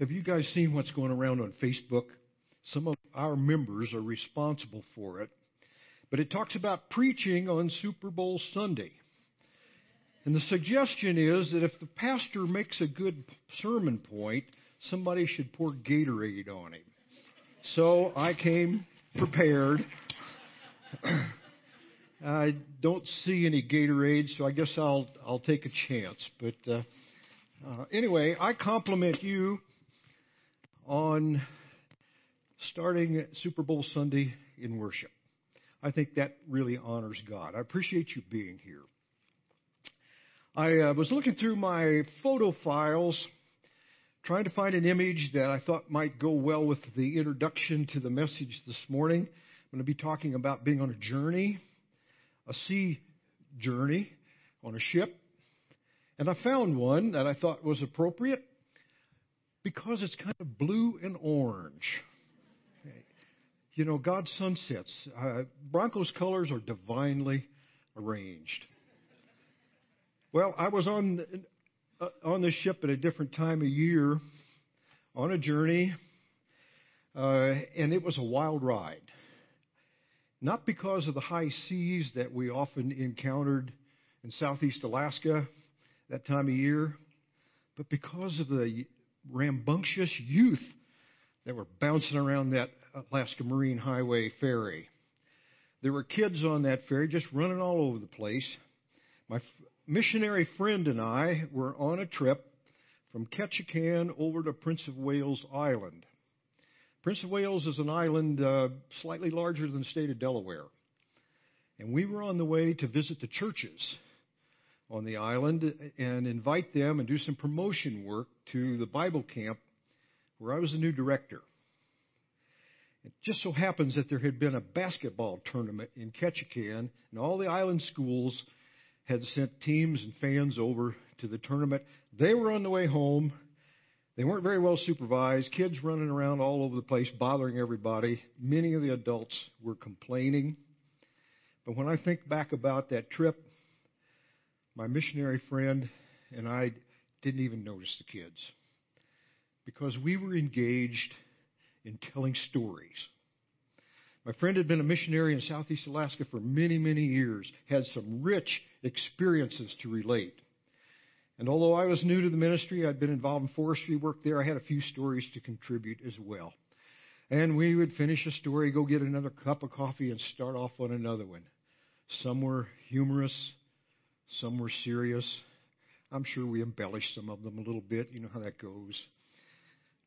Have you guys seen what's going around on Facebook? Some of our members are responsible for it. But it talks about preaching on Super Bowl Sunday. And the suggestion is that if the pastor makes a good sermon point, somebody should pour Gatorade on him. So I came prepared. I don't see any Gatorade, so I guess I'll I'll take a chance. But uh, uh, anyway, I compliment you on starting Super Bowl Sunday in worship. I think that really honors God. I appreciate you being here. I uh, was looking through my photo files, trying to find an image that I thought might go well with the introduction to the message this morning. I'm going to be talking about being on a journey, a sea journey on a ship. And I found one that I thought was appropriate because it's kind of blue and orange. You know, God's sunsets. Uh, Broncos colors are divinely arranged. Well, I was on uh, on the ship at a different time of year on a journey, uh, and it was a wild ride. Not because of the high seas that we often encountered in southeast Alaska that time of year, but because of the rambunctious youth that were bouncing around that Alaska Marine Highway ferry. There were kids on that ferry just running all over the place. My missionary friend and I were on a trip from Ketchikan over to Prince of Wales Island. Prince of Wales is an island uh, slightly larger than the state of Delaware. And we were on the way to visit the churches on the island and invite them and do some promotion work to the Bible camp where I was the new director. It just so happens that there had been a basketball tournament in Ketchikan, and all the island schools had sent teams and fans over to the tournament. They were on the way home. They weren't very well supervised. Kids running around all over the place, bothering everybody. Many of the adults were complaining. But when I think back about that trip, my missionary friend and I didn't even notice the kids because we were engaged in telling stories. My friend had been a missionary in Southeast Alaska for many, many years, had some rich experiences to relate. And although I was new to the ministry, I'd been involved in forestry work there, I had a few stories to contribute as well. And we would finish a story, go get another cup of coffee, and start off on another one. Some were humorous, some were serious. I'm sure we embellished some of them a little bit. You know how that goes.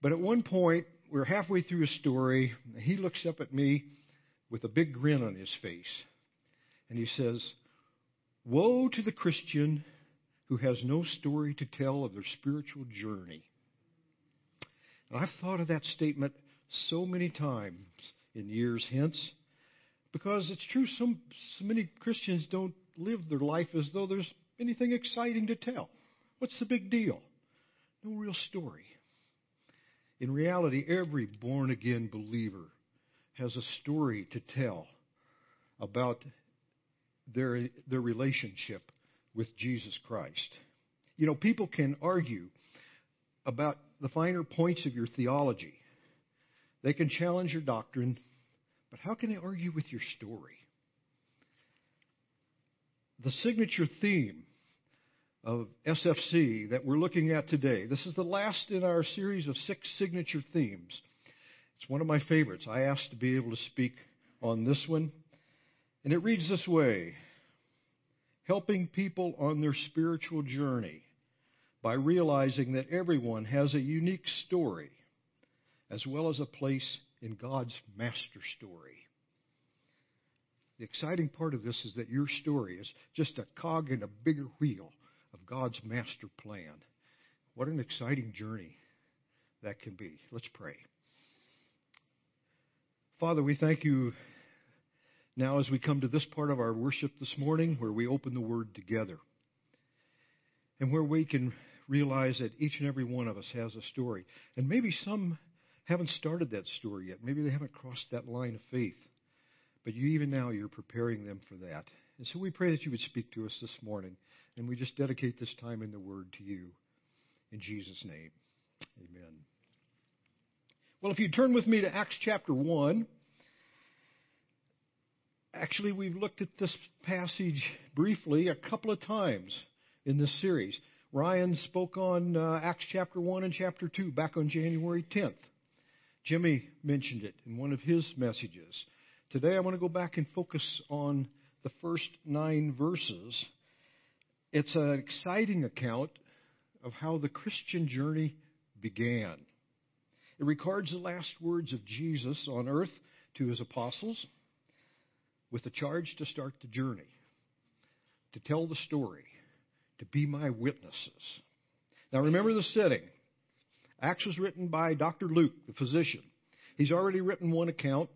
But at one point, we're halfway through a story, and he looks up at me with a big grin on his face. And he says, Woe to the Christian who has no story to tell of their spiritual journey. And I've thought of that statement so many times in years hence because it's true, some, so many Christians don't live their life as though there's anything exciting to tell. What's the big deal? No real story. In reality, every born again believer has a story to tell about their, their relationship with Jesus Christ. You know, people can argue about the finer points of your theology. They can challenge your doctrine, but how can they argue with your story? The signature theme of SFC that we're looking at today. This is the last in our series of six signature themes. It's one of my favorites. I asked to be able to speak on this one. And it reads this way Helping people on their spiritual journey by realizing that everyone has a unique story as well as a place in God's master story. The exciting part of this is that your story is just a cog in a bigger wheel God's master plan. What an exciting journey that can be. Let's pray. Father, we thank you now as we come to this part of our worship this morning where we open the Word together and where we can realize that each and every one of us has a story. And maybe some haven't started that story yet. Maybe they haven't crossed that line of faith. But you even now you're preparing them for that. And so we pray that you would speak to us this morning. And we just dedicate this time in the Word to you. In Jesus' name, amen. Well, if you turn with me to Acts chapter 1, actually, we've looked at this passage briefly a couple of times in this series. Ryan spoke on uh, Acts chapter 1 and chapter 2 back on January 10th. Jimmy mentioned it in one of his messages. Today I want to go back and focus on the first nine verses. It's an exciting account of how the Christian journey began. It records the last words of Jesus on earth to his apostles with a charge to start the journey, to tell the story, to be my witnesses. Now remember the setting. Acts was written by Dr. Luke, the physician. He's already written one account,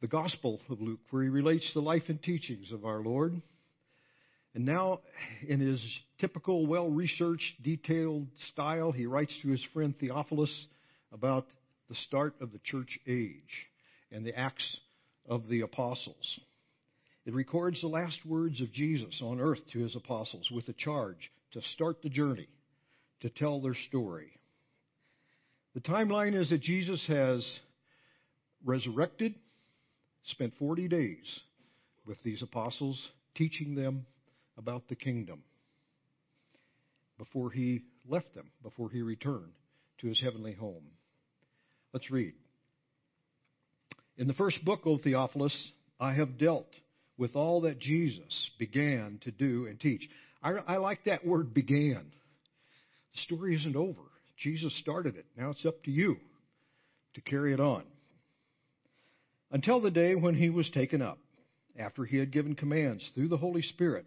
the Gospel of Luke, where he relates the life and teachings of our Lord. And now, in his typical, well researched, detailed style, he writes to his friend Theophilus about the start of the church age and the Acts of the apostles. It records the last words of Jesus on earth to his apostles with a charge to start the journey, to tell their story. The timeline is that Jesus has resurrected, spent 40 days with these apostles, teaching them about the kingdom before he left them, before he returned to his heavenly home. Let's read. In the first book, O Theophilus, I have dealt with all that Jesus began to do and teach. I, I like that word began. The story isn't over. Jesus started it. Now it's up to you to carry it on. Until the day when he was taken up, after he had given commands through the Holy Spirit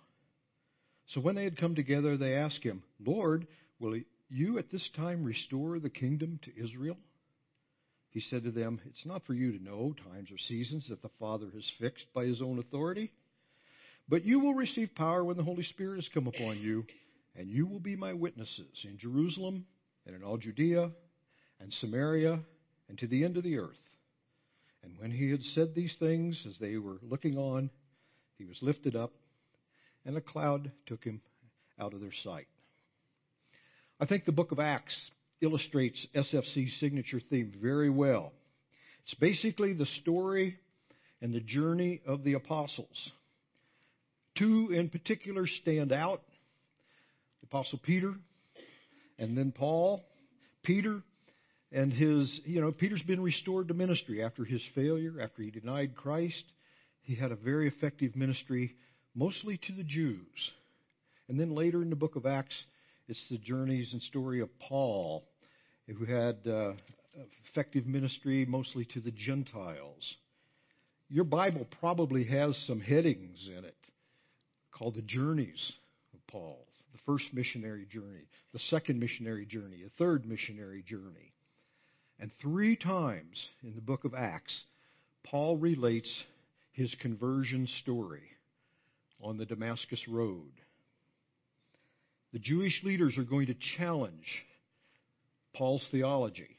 So when they had come together, they asked him, Lord, will you at this time restore the kingdom to Israel? He said to them, It's not for you to know times or seasons that the Father has fixed by his own authority, but you will receive power when the Holy Spirit has come upon you, and you will be my witnesses in Jerusalem and in all Judea and Samaria and to the end of the earth. And when he had said these things, as they were looking on, he was lifted up, and a cloud took him out of their sight. I think the book of Acts illustrates SFC's signature theme very well. It's basically the story and the journey of the apostles. Two in particular stand out the Apostle Peter and then Paul. Peter and his, you know, Peter's been restored to ministry after his failure, after he denied Christ. He had a very effective ministry, mostly to the Jews. And then later in the book of Acts, it's the journeys and story of Paul, who had uh, effective ministry mostly to the Gentiles. Your Bible probably has some headings in it called the journeys of Paul. The first missionary journey, the second missionary journey, a third missionary journey. And three times in the book of Acts, Paul relates his conversion story on the Damascus Road. The Jewish leaders are going to challenge Paul's theology.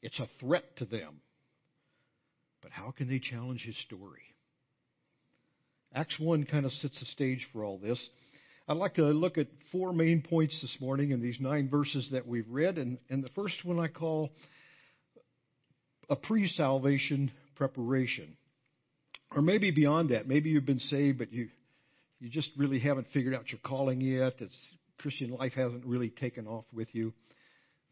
It's a threat to them. But how can they challenge his story? Acts 1 kind of sets the stage for all this. I'd like to look at four main points this morning in these nine verses that we've read. And, and the first one I call a pre salvation preparation. Or maybe beyond that. Maybe you've been saved, but you, you just really haven't figured out your calling yet. It's, Christian life hasn't really taken off with you.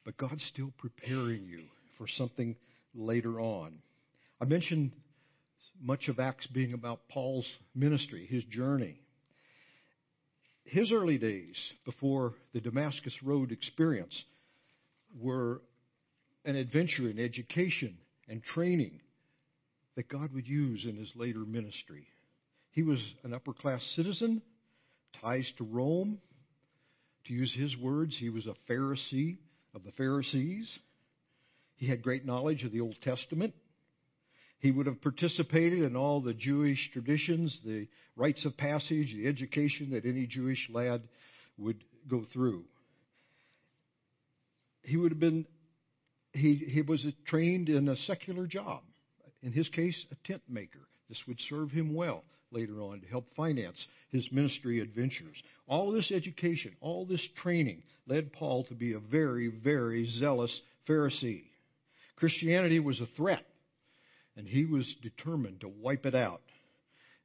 But God's still preparing you for something later on. I mentioned much of Acts being about Paul's ministry, his journey. His early days before the Damascus Road experience were an adventure in education and training that God would use in his later ministry. He was an upper class citizen, ties to Rome. To use his words, he was a Pharisee of the Pharisees. He had great knowledge of the Old Testament. He would have participated in all the Jewish traditions, the rites of passage, the education that any Jewish lad would go through. He would have been, he, he was trained in a secular job. In his case, a tent maker. This would serve him well later on to help finance his ministry adventures. All this education, all this training led Paul to be a very, very zealous Pharisee. Christianity was a threat, and he was determined to wipe it out.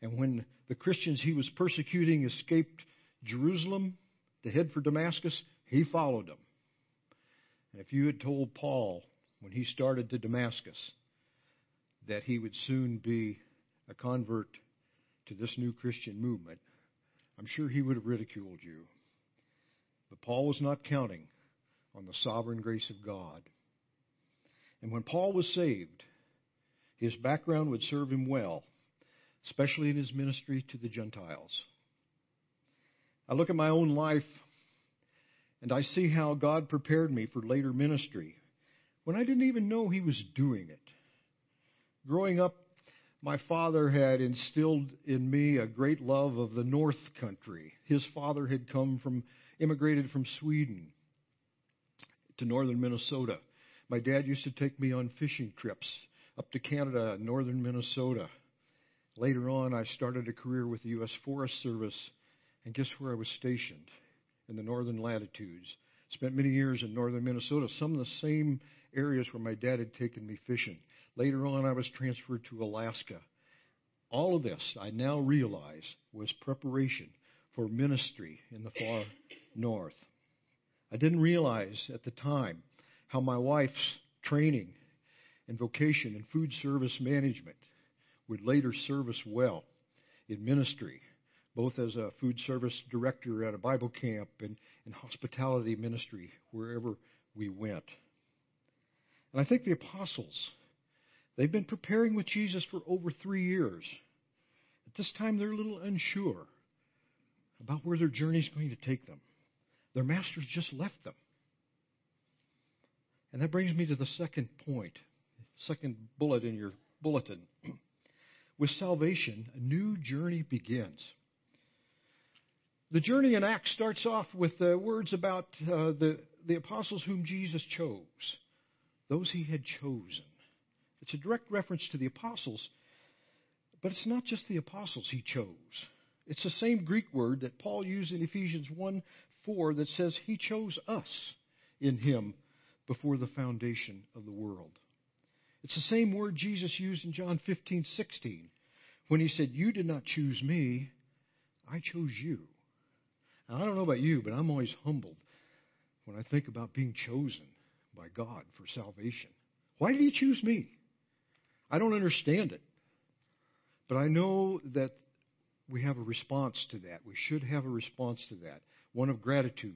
And when the Christians he was persecuting escaped Jerusalem to head for Damascus, he followed them. And if you had told Paul when he started to Damascus that he would soon be a convert to this new Christian movement, I'm sure he would have ridiculed you. But Paul was not counting on the sovereign grace of God. And when Paul was saved, his background would serve him well, especially in his ministry to the Gentiles. I look at my own life and I see how God prepared me for later ministry when I didn't even know He was doing it. Growing up, my father had instilled in me a great love of the North Country. His father had come from, immigrated from Sweden to northern Minnesota. My dad used to take me on fishing trips up to Canada northern Minnesota. Later on, I started a career with the U.S. Forest Service, and guess where I was stationed? In the northern latitudes. Spent many years in northern Minnesota, some of the same areas where my dad had taken me fishing. Later on, I was transferred to Alaska. All of this, I now realize, was preparation for ministry in the far north. I didn't realize at the time how my wife's training and vocation in food service management would later serve us well in ministry, both as a food service director at a Bible camp and in hospitality ministry wherever we went. And I think the apostles, they've been preparing with Jesus for over three years. At this time, they're a little unsure about where their journey is going to take them. Their masters just left them. And that brings me to the second point, second bullet in your bulletin. With salvation, a new journey begins. The journey in Acts starts off with the words about uh, the, the apostles whom Jesus chose, those he had chosen. It's a direct reference to the apostles, but it's not just the apostles he chose. It's the same Greek word that Paul used in Ephesians 1 4 that says he chose us in him before the foundation of the world. It's the same word Jesus used in John 15 16 when he said, You did not choose me, I chose you. Now, I don't know about you, but I'm always humbled when I think about being chosen by God for salvation. Why did he choose me? I don't understand it. But I know that we have a response to that. We should have a response to that one of gratitude,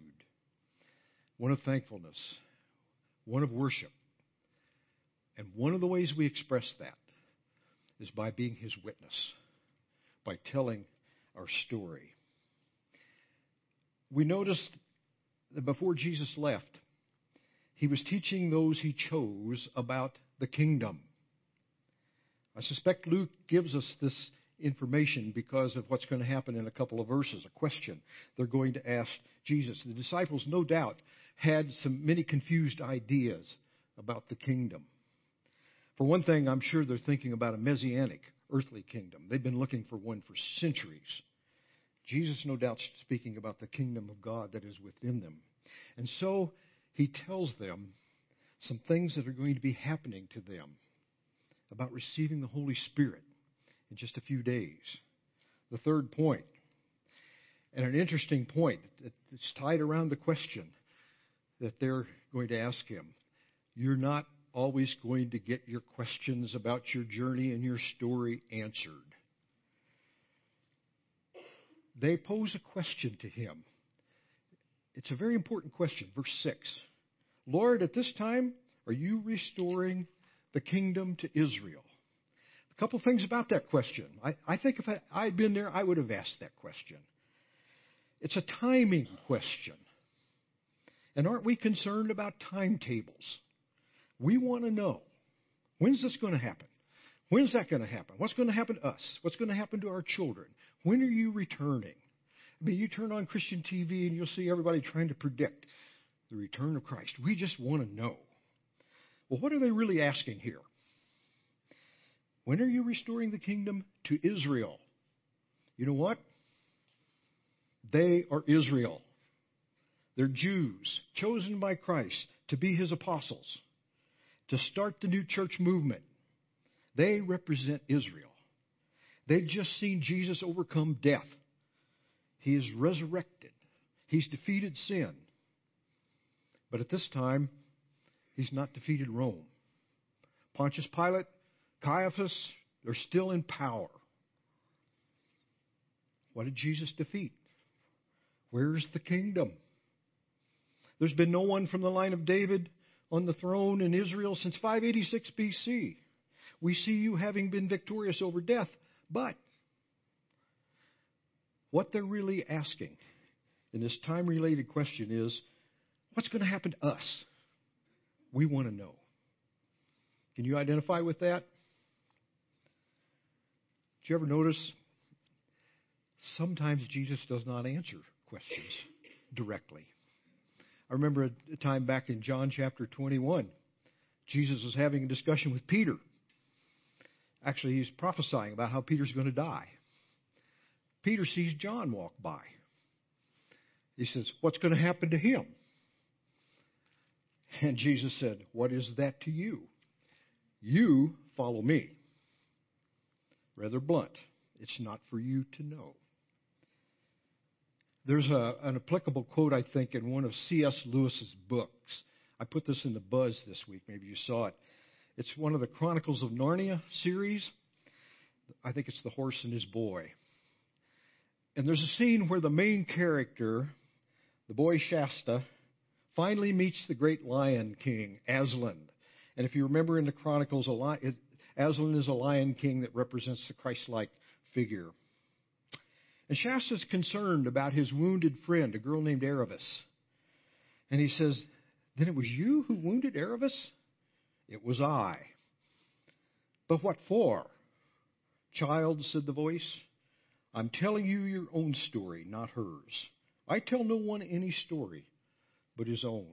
one of thankfulness, one of worship. And one of the ways we express that is by being his witness, by telling our story. We noticed that before Jesus left, he was teaching those he chose about the kingdom. I suspect Luke gives us this information because of what's going to happen in a couple of verses, a question they're going to ask Jesus. The disciples, no doubt, had some many confused ideas about the kingdom. For one thing, I'm sure they're thinking about a messianic earthly kingdom. They've been looking for one for centuries. Jesus, no doubt, speaking about the kingdom of God that is within them. And so he tells them some things that are going to be happening to them about receiving the Holy Spirit in just a few days. The third point, and an interesting point that's tied around the question that they're going to ask him. You're not always going to get your questions about your journey and your story answered. They pose a question to him. It's a very important question. Verse 6 Lord, at this time, are you restoring the kingdom to Israel? A couple things about that question. I, I think if I, had been there, I would have asked that question. It's a timing question. And aren't we concerned about timetables? We want to know when's this going to happen? When's that going to happen? What's going to happen to us? What's going to happen to our children? When are you returning? I mean, you turn on Christian TV and you'll see everybody trying to predict the return of Christ. We just want to know. Well, what are they really asking here? When are you restoring the kingdom to Israel? You know what? They are Israel. They're Jews, chosen by Christ to be his apostles, to start the new church movement. They represent Israel. They've just seen Jesus overcome death. He is resurrected. He's defeated sin. But at this time, he's not defeated Rome. Pontius Pilate, Caiaphas, they're still in power. What did Jesus defeat? Where's the kingdom? There's been no one from the line of David on the throne in Israel since 586 BC. We see you having been victorious over death, but what they're really asking in this time related question is what's going to happen to us? We want to know. Can you identify with that? Did you ever notice sometimes Jesus does not answer questions directly? I remember a time back in John chapter 21, Jesus was having a discussion with Peter. Actually, he's prophesying about how Peter's going to die. Peter sees John walk by. He says, What's going to happen to him? And Jesus said, What is that to you? You follow me. Rather blunt. It's not for you to know. There's a, an applicable quote, I think, in one of C.S. Lewis's books. I put this in the buzz this week. Maybe you saw it. It's one of the Chronicles of Narnia series. I think it's The Horse and His Boy. And there's a scene where the main character, the boy Shasta, finally meets the great lion king, Aslan. And if you remember in the Chronicles, Aslan is a lion king that represents the Christ like figure. And Shasta's concerned about his wounded friend, a girl named Aravis. And he says, Then it was you who wounded Aravis? It was I. But what for? Child, said the voice, I'm telling you your own story, not hers. I tell no one any story but his own.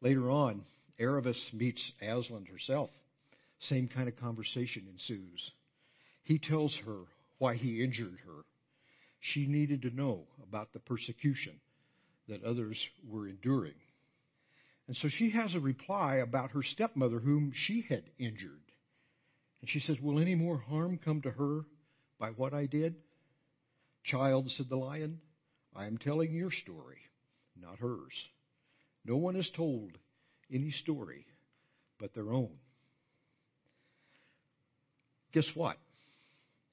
Later on, Aravis meets Aslan herself. Same kind of conversation ensues. He tells her why he injured her. She needed to know about the persecution that others were enduring. And so she has a reply about her stepmother, whom she had injured. And she says, Will any more harm come to her by what I did? Child, said the lion, I am telling your story, not hers. No one has told any story but their own. Guess what?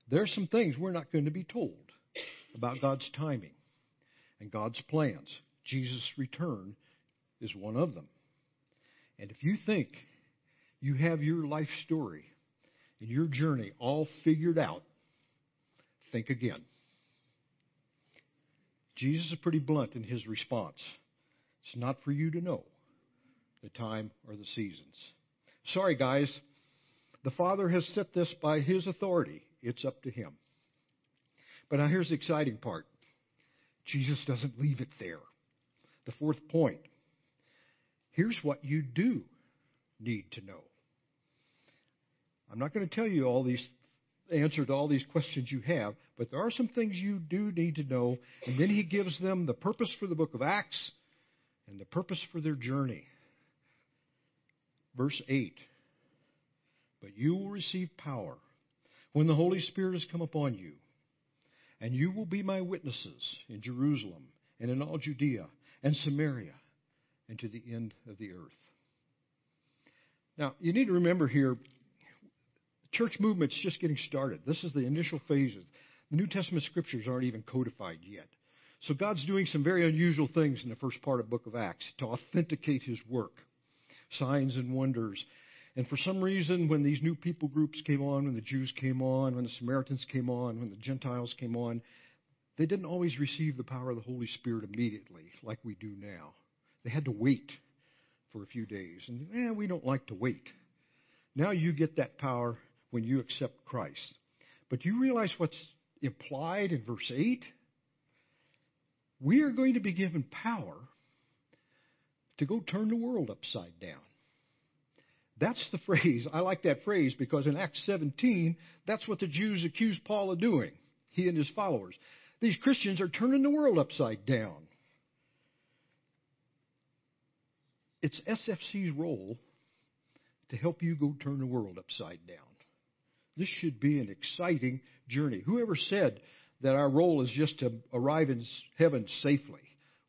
There are some things we're not going to be told about God's timing and God's plans. Jesus' return is one of them. And if you think you have your life story and your journey all figured out, think again. Jesus is pretty blunt in his response. It's not for you to know the time or the seasons. Sorry, guys. The Father has set this by his authority. It's up to him. But now here's the exciting part Jesus doesn't leave it there. The fourth point here's what you do need to know. I'm not going to tell you all these answer to all these questions you have, but there are some things you do need to know. And then he gives them the purpose for the book of Acts and the purpose for their journey. Verse 8 But you will receive power when the Holy Spirit has come upon you, and you will be my witnesses in Jerusalem and in all Judea and Samaria and to the end of the earth. Now, you need to remember here, the church movement's just getting started. This is the initial phases. The New Testament scriptures aren't even codified yet. So God's doing some very unusual things in the first part of book of Acts to authenticate his work. Signs and wonders and for some reason, when these new people groups came on, when the Jews came on, when the Samaritans came on, when the Gentiles came on, they didn't always receive the power of the Holy Spirit immediately like we do now. They had to wait for a few days. And eh, we don't like to wait. Now you get that power when you accept Christ. But do you realize what's implied in verse 8? We are going to be given power to go turn the world upside down. That's the phrase. I like that phrase because in Acts 17, that's what the Jews accused Paul of doing, he and his followers. These Christians are turning the world upside down. It's SFC's role to help you go turn the world upside down. This should be an exciting journey. Whoever said that our role is just to arrive in heaven safely?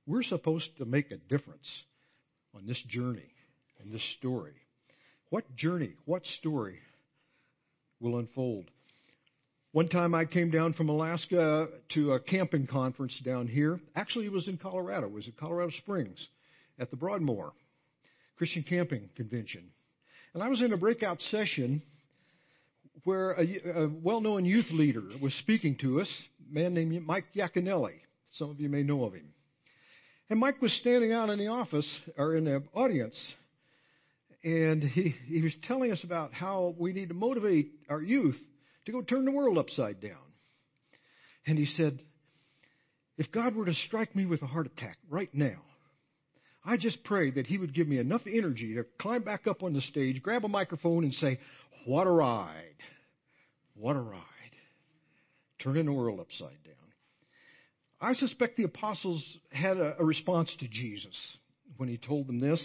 We're supposed to make a difference on this journey and this story. What journey, what story will unfold? One time I came down from Alaska to a camping conference down here. Actually, it was in Colorado. It was in Colorado Springs at the Broadmoor Christian Camping Convention. And I was in a breakout session where a, a well known youth leader was speaking to us, a man named Mike Yaconelli. Some of you may know of him. And Mike was standing out in the office, or in the audience, and he, he was telling us about how we need to motivate our youth to go turn the world upside down. And he said, If God were to strike me with a heart attack right now, I just pray that He would give me enough energy to climb back up on the stage, grab a microphone, and say, What a ride! What a ride! Turning the world upside down. I suspect the apostles had a, a response to Jesus when He told them this.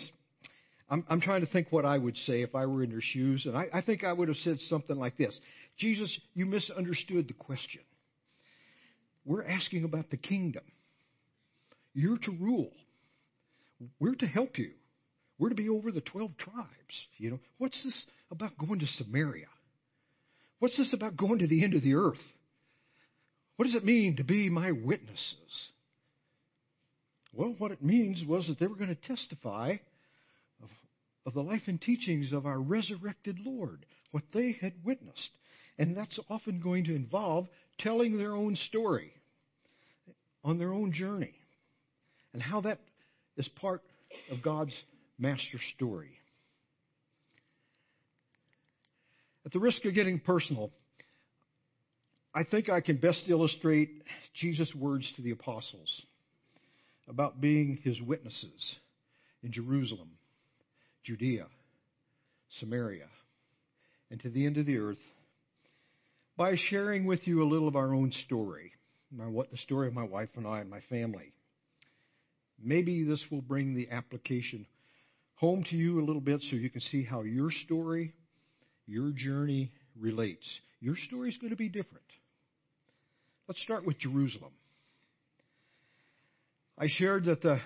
I'm, I'm, trying to think what I would say if I were in their shoes, and I, I think I would have said something like this Jesus, you misunderstood the question. We're asking about the kingdom. You're to rule. We're to help you. We're to be over the 12 tribes. You know, what's this about going to Samaria? What's this about going to the end of the earth? What does it mean to be my witnesses? Well, what it means was that they were going to testify of, of the life and teachings of our resurrected Lord, what they had witnessed. And that's often going to involve telling their own story on their own journey and how that is part of God's master story. At the risk of getting personal, I think I can best illustrate Jesus' words to the apostles about being his witnesses in Jerusalem, Judea, Samaria, and to the end of the earth by sharing with you a little of our own story, what the story of my wife and I and my family. Maybe this will bring the application home to you a little bit so you can see how your story, your journey relates. Your story is going to be different. Let's start with Jerusalem. I shared that the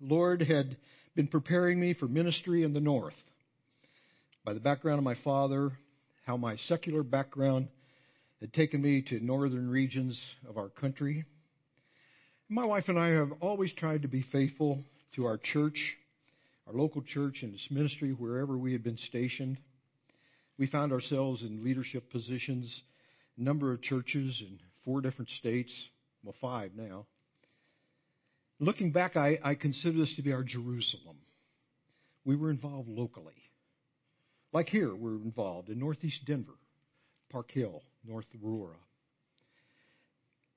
Lord had been preparing me for ministry in the north by the background of my father, how my secular background had taken me to northern regions of our country. My wife and I have always tried to be faithful to our church, our local church, and its ministry wherever we had been stationed. We found ourselves in leadership positions, a number of churches in four different states, well, five now. Looking back, I, I consider this to be our Jerusalem. We were involved locally. Like here, we're involved in Northeast Denver, Park Hill, North Aurora.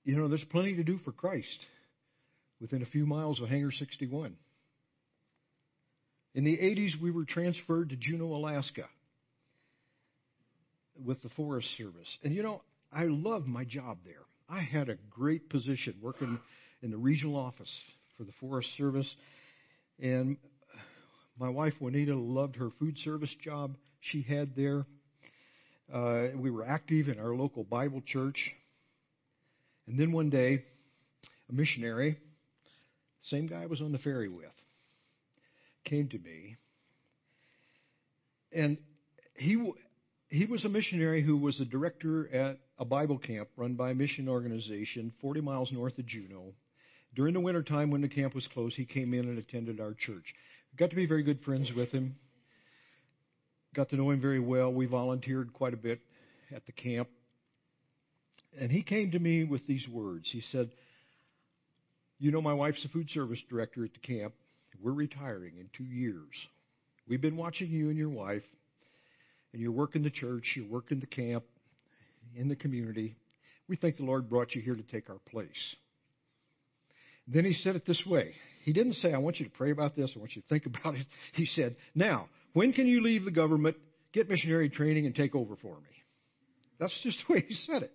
You know, there's plenty to do for Christ within a few miles of Hangar 61. In the 80s, we were transferred to Juneau, Alaska with the Forest Service. And you know, I loved my job there. I had a great position working in the regional office for the Forest Service. And my wife, Juanita, loved her food service job she had there. Uh, we were active in our local Bible church. And then one day, a missionary, same guy I was on the ferry with, came to me. And he, he was a missionary who was a director at a Bible camp run by a mission organization 40 miles north of Juneau. During the wintertime when the camp was closed, he came in and attended our church. Got to be very good friends with him got to know him very well. We volunteered quite a bit at the camp. And he came to me with these words. He said, You know, my wife's a food service director at the camp. We're retiring in two years. We've been watching you and your wife, and you're working the church, you're working the camp, in the community. We think the Lord brought you here to take our place. Then he said it this way. He didn't say, I want you to pray about this, I want you to think about it. He said, Now, when can you leave the government, get missionary training, and take over for me? That's just the way he said it.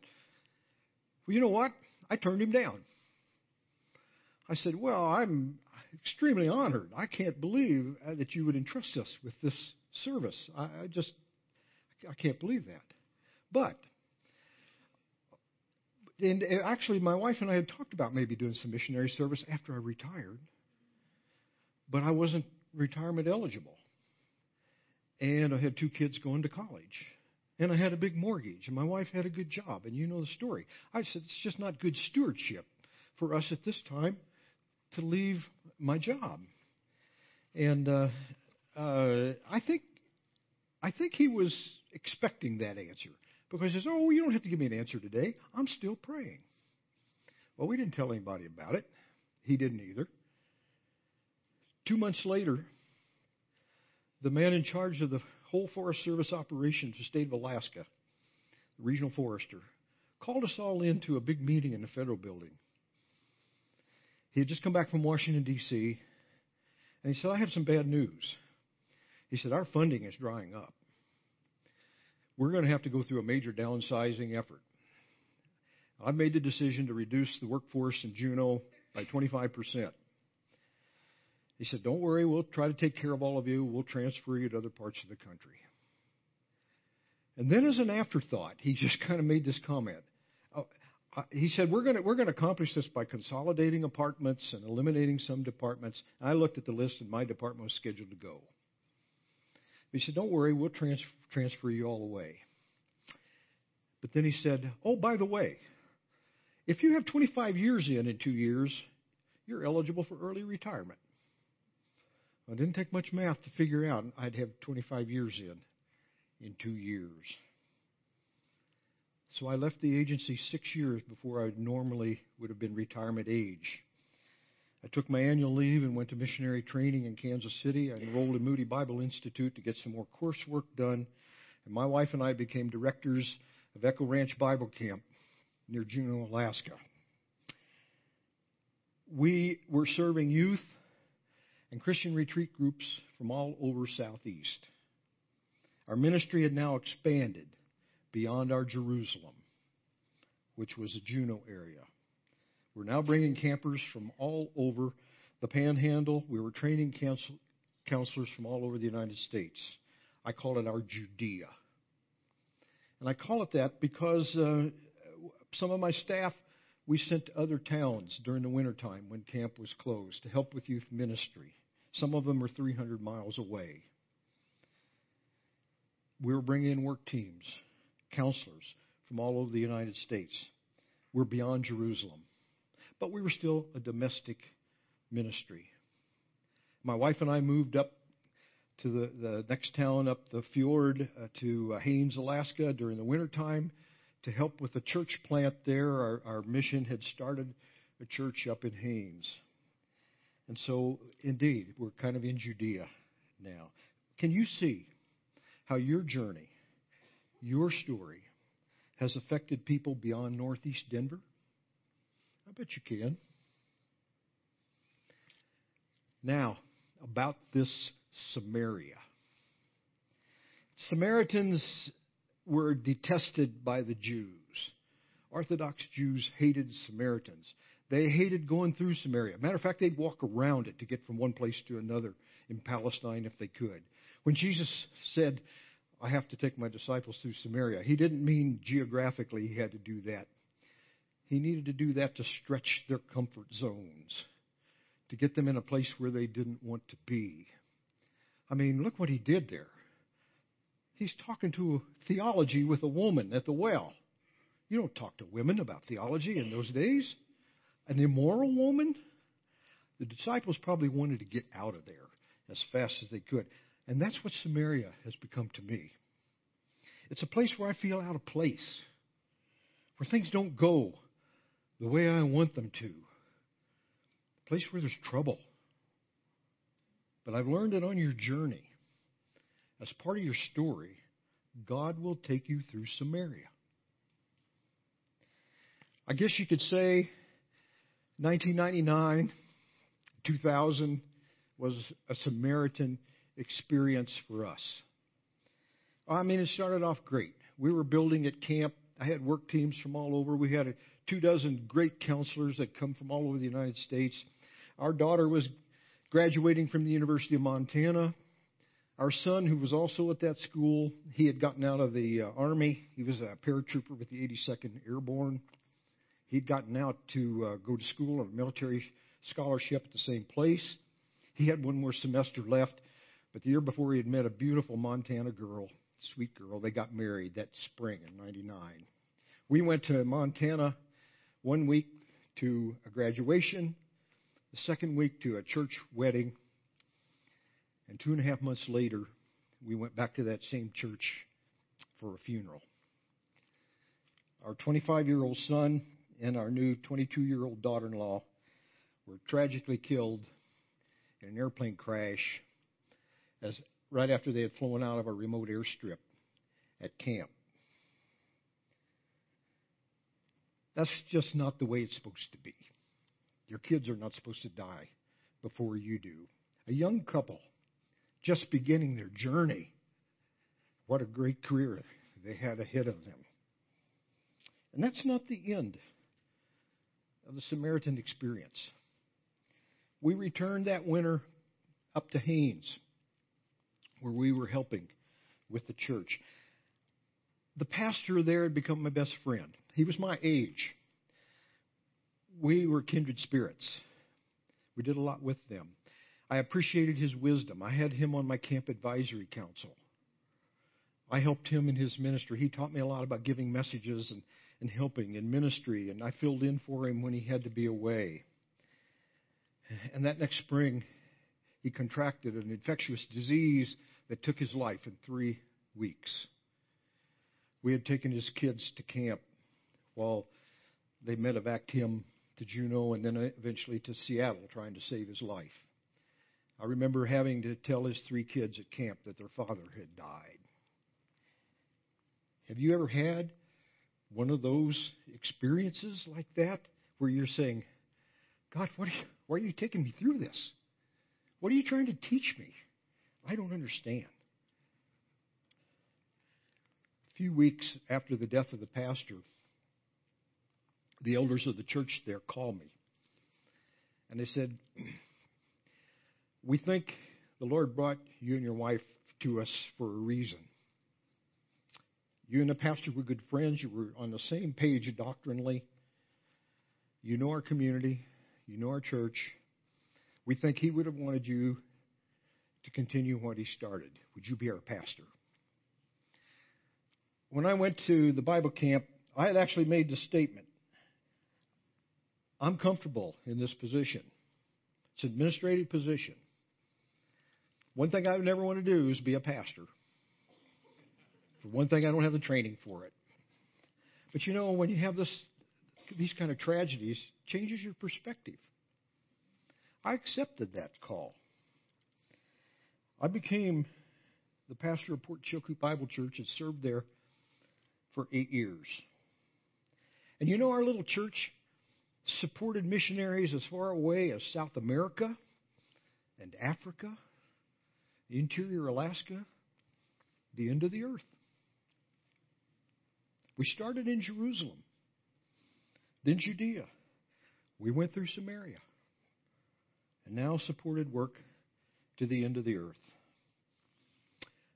Well, you know what? I turned him down. I said, Well, I'm extremely honored. I can't believe uh, that you would entrust us with this service. I, I just, I can't believe that. But, and actually, my wife and I had talked about maybe doing some missionary service after I retired, but I wasn't retirement eligible. And I had two kids going to college. And I had a big mortgage, and my wife had a good job, and you know the story. I said, it's just not good stewardship for us at this time to leave my job. And uh, uh, I think I think he was expecting that answer because he says, "Oh, you don't have to give me an answer today. I'm still praying." Well, we didn't tell anybody about it. He didn't either. Two months later, the man in charge of the whole Forest Service operations, the state of Alaska, the regional forester, called us all into a big meeting in the federal building. He had just come back from Washington, D.C., and he said, I have some bad news. He said, Our funding is drying up. We're going to have to go through a major downsizing effort. I've made the decision to reduce the workforce in Juneau by 25%. He said, Don't worry, we'll try to take care of all of you. We'll transfer you to other parts of the country. And then, as an afterthought, he just kind of made this comment. He said, we're going we're to accomplish this by consolidating apartments and eliminating some departments. I looked at the list, and my department was scheduled to go. He said, Don't worry, we'll trans- transfer you all away. But then he said, Oh, by the way, if you have 25 years in in two years, you're eligible for early retirement. Well, it didn't take much math to figure out I'd have 25 years in in two years. So I left the agency six years before I normally would have been retirement age. I took my annual leave and went to missionary training in Kansas City. I enrolled in Moody Bible Institute to get some more coursework done. And my wife and I became directors of Echo Ranch Bible Camp near Juneau, Alaska. We were serving youth and Christian retreat groups from all over Southeast. Our ministry had now expanded beyond our Jerusalem, which was a Juneau area. We're now bringing campers from all over the panhandle. We were training counselors from all over the United States. I call it our Judea. And I call it that because uh, some of my staff we sent to other towns during the wintertime when camp was closed to help with youth ministry. Some of them are 300 miles away. We were bringing in work teams, counselors from all over the United States. We're beyond Jerusalem. But we were still a domestic ministry. My wife and I moved up to the, the next town up the fjord uh, to uh, Haines, Alaska during the wintertime to help with the church plant there. Our, our mission had started a church up in Haines. And so, indeed, we're kind of in Judea now. Can you see how your journey, your story, has affected people beyond Northeast Denver? I bet you can. Now, about this Samaria. Samaritans were detested by the Jews. Orthodox Jews hated Samaritans. They hated going through Samaria. Matter of fact, they'd walk around it to get from one place to another in Palestine if they could. When Jesus said, I have to take my disciples through Samaria, he didn't mean geographically he had to do that. He needed to do that to stretch their comfort zones, to get them in a place where they didn't want to be. I mean, look what he did there. He's talking to theology with a woman at the well. You don't talk to women about theology in those days an immoral woman, the disciples probably wanted to get out of there as fast as they could. And that's what Samaria has become to me. It's a place where I feel out of place, where things don't go the way I want them to, a place where there's trouble. But I've learned that on your journey, as part of your story, God will take you through Samaria. I guess you could say 1999, 2000 was a Samaritan experience for us. I mean, it started off great. We were building at camp. I had work teams from all over. We had a, two dozen great counselors that come from all over the United States. Our daughter was graduating from the University of Montana. Our son, who was also at that school, he had gotten out of the uh, Army. He was a paratrooper with the 82nd Airborne. He'd gotten out to uh, go to school on a military scholarship at the same place. He had one more semester left, but the year before he had met a beautiful Montana girl, sweet girl. They got married that spring in 99. We went to Montana one week to a graduation, the second week to a church wedding, and two and a half months later, we went back to that same church for a funeral. Our 25 year old son and our new 22 year old daughter in law were tragically killed in an airplane crash as right after they had flown out of a remote airstrip at camp. That's just not the way it's supposed to be. Your kids are not supposed to die before you do. A young couple just beginning their journey. What a great career they had ahead of them. And that's not the end of the Samaritan experience. We returned that winter up to Haines, where we were helping with the church. The pastor there had become my best friend. He was my age. We were kindred spirits. We did a lot with them. I appreciated his wisdom. I had him on my camp advisory council. I helped him in his ministry. He taught me a lot about giving messages and, and helping in ministry, and I filled in for him when he had to be away. And that next spring, he contracted an infectious disease that took his life in three weeks. We had taken his kids to camp while they medevaced him to Juneau and then eventually to Seattle trying to save his life. I remember having to tell his three kids at camp that their father had died. Have you ever had one of those experiences like that where you're saying, God, what are you, why are you taking me through this? What are you trying to teach me? I don't understand. A few weeks after the death of the pastor, the elders of the church there called me. And they said, we think the Lord brought you and your wife to us for a reason. You and the pastor were good friends. You were on the same page doctrinally. You know our community. You know our church. We think he would have wanted you to continue what he started. Would you be our pastor? When I went to the Bible camp, I had actually made the statement I'm comfortable in this position. It's an administrative position. One thing I would never want to do is be a pastor. For one thing, I don't have the training for it. But you know, when you have this, these kind of tragedies, changes your perspective. I accepted that call. I became the pastor of Port Chilkoot Bible Church and served there for eight years. And you know, our little church supported missionaries as far away as South America and Africa interior Alaska, the end of the earth. We started in Jerusalem, then Judea. We went through Samaria, and now supported work to the end of the earth.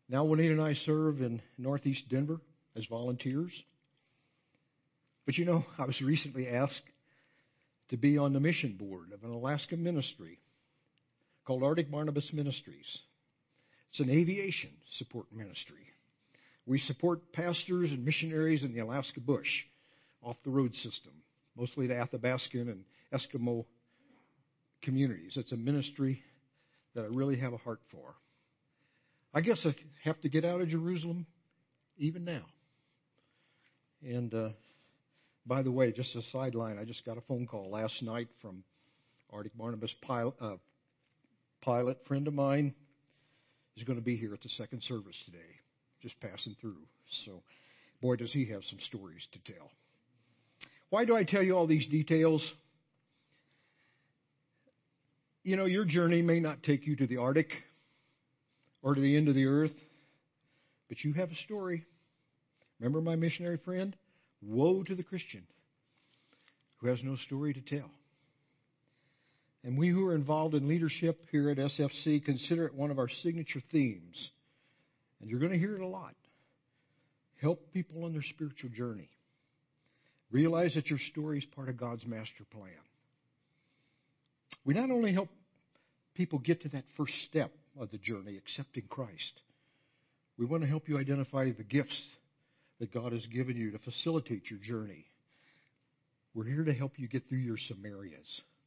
Now, Juanita and I serve in Northeast Denver as volunteers. But you know, I was recently asked to be on the mission board of an Alaska ministry called Arctic Barnabas Ministries. It's an aviation support ministry. We support pastors and missionaries in the Alaska bush off the road system, mostly the Athabascan and Eskimo communities. It's a ministry that I really have a heart for. I guess I have to get out of Jerusalem even now. And uh, by the way, just a sideline, I just got a phone call last night from Arctic Barnabas pilot, uh, pilot friend of mine is going to be here at the second service today. just passing through. So, boy, does he have some stories to tell. Why do I tell you all these details? You know, your journey may not take you to the Arctic or to the end of the earth, but you have a story. Remember my missionary friend? Woe to the Christian who has no story to tell. And we who are involved in leadership here at SFC consider it one of our signature themes. And you're going to hear it a lot. Help people on their spiritual journey. Realize that your story is part of God's master plan. We not only help people get to that first step of the journey, accepting Christ, we want to help you identify the gifts that God has given you to facilitate your journey. We're here to help you get through your Samarias.